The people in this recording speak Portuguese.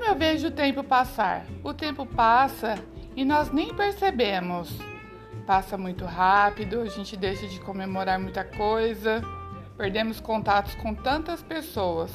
Como eu vejo o tempo passar. O tempo passa e nós nem percebemos. Passa muito rápido, a gente deixa de comemorar muita coisa, perdemos contatos com tantas pessoas.